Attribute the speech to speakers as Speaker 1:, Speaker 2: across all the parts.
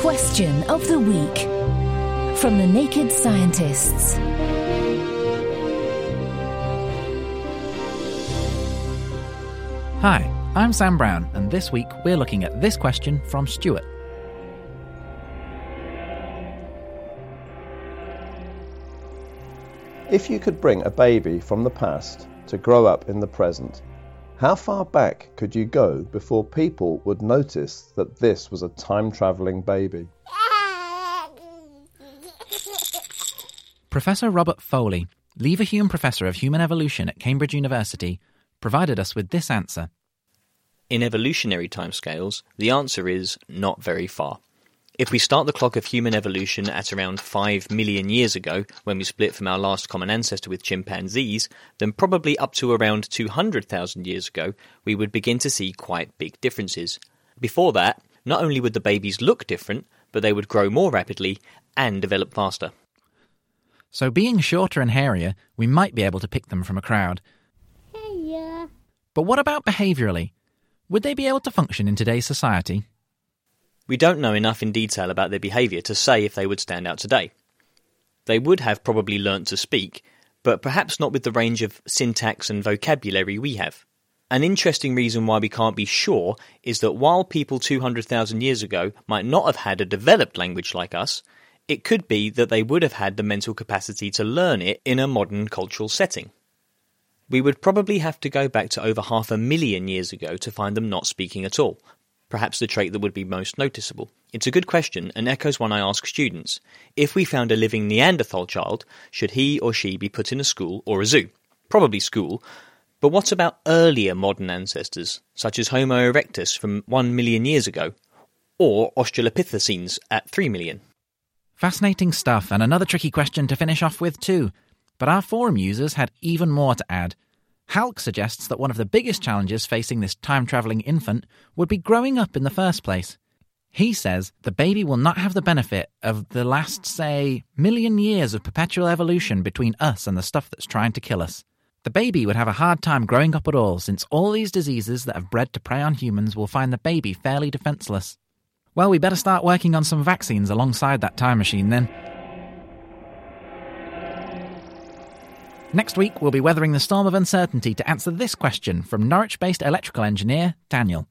Speaker 1: Question of the Week from the Naked Scientists.
Speaker 2: Hi, I'm Sam Brown, and this week we're looking at this question from Stuart.
Speaker 3: If you could bring a baby from the past to grow up in the present, how far back could you go before people would notice that this was a time travelling baby?
Speaker 2: Professor Robert Foley, Leverhulme Professor of Human Evolution at Cambridge University, provided us with this answer.
Speaker 4: In evolutionary timescales, the answer is not very far. If we start the clock of human evolution at around 5 million years ago, when we split from our last common ancestor with chimpanzees, then probably up to around 200,000 years ago, we would begin to see quite big differences. Before that, not only would the babies look different, but they would grow more rapidly and develop faster.
Speaker 2: So, being shorter and hairier, we might be able to pick them from a crowd.
Speaker 5: Yeah.
Speaker 2: But what about behaviourally? Would they be able to function in today's society?
Speaker 4: We don't know enough in detail about their behaviour to say if they would stand out today. They would have probably learnt to speak, but perhaps not with the range of syntax and vocabulary we have. An interesting reason why we can't be sure is that while people 200,000 years ago might not have had a developed language like us, it could be that they would have had the mental capacity to learn it in a modern cultural setting. We would probably have to go back to over half a million years ago to find them not speaking at all, perhaps the trait that would be most noticeable? It's a good question and echoes one I ask students. If we found a living Neanderthal child, should he or she be put in a school or a zoo? Probably school. But what about earlier modern ancestors, such as Homo erectus from 1 million years ago, or Australopithecines at 3 million?
Speaker 2: Fascinating stuff, and another tricky question to finish off with, too. But our forum users had even more to add. Halk suggests that one of the biggest challenges facing this time travelling infant would be growing up in the first place. He says the baby will not have the benefit of the last, say, million years of perpetual evolution between us and the stuff that's trying to kill us. The baby would have a hard time growing up at all, since all these diseases that have bred to prey on humans will find the baby fairly defenceless. Well, we better start working on some vaccines alongside that time machine then. Next week, we'll be weathering the storm of uncertainty to answer this question from Norwich based electrical engineer Daniel.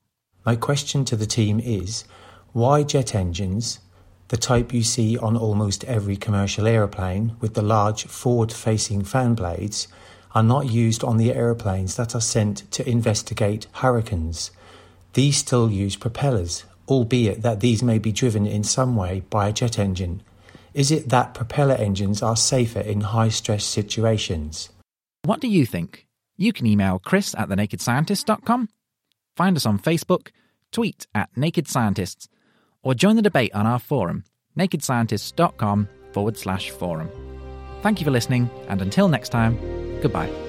Speaker 6: My question to the team is why jet engines, the type you see on almost every commercial aeroplane with the large forward facing fan blades, are not used on the aeroplanes that are sent to investigate hurricanes? These still use propellers, albeit that these may be driven in some way by a jet engine. Is it that propeller engines are safer in high stress situations?
Speaker 2: What do you think? You can email chris at thenakedscientist.com, find us on Facebook, tweet at Naked Scientists, or join the debate on our forum, nakedscientists.com forward slash forum. Thank you for listening, and until next time, goodbye.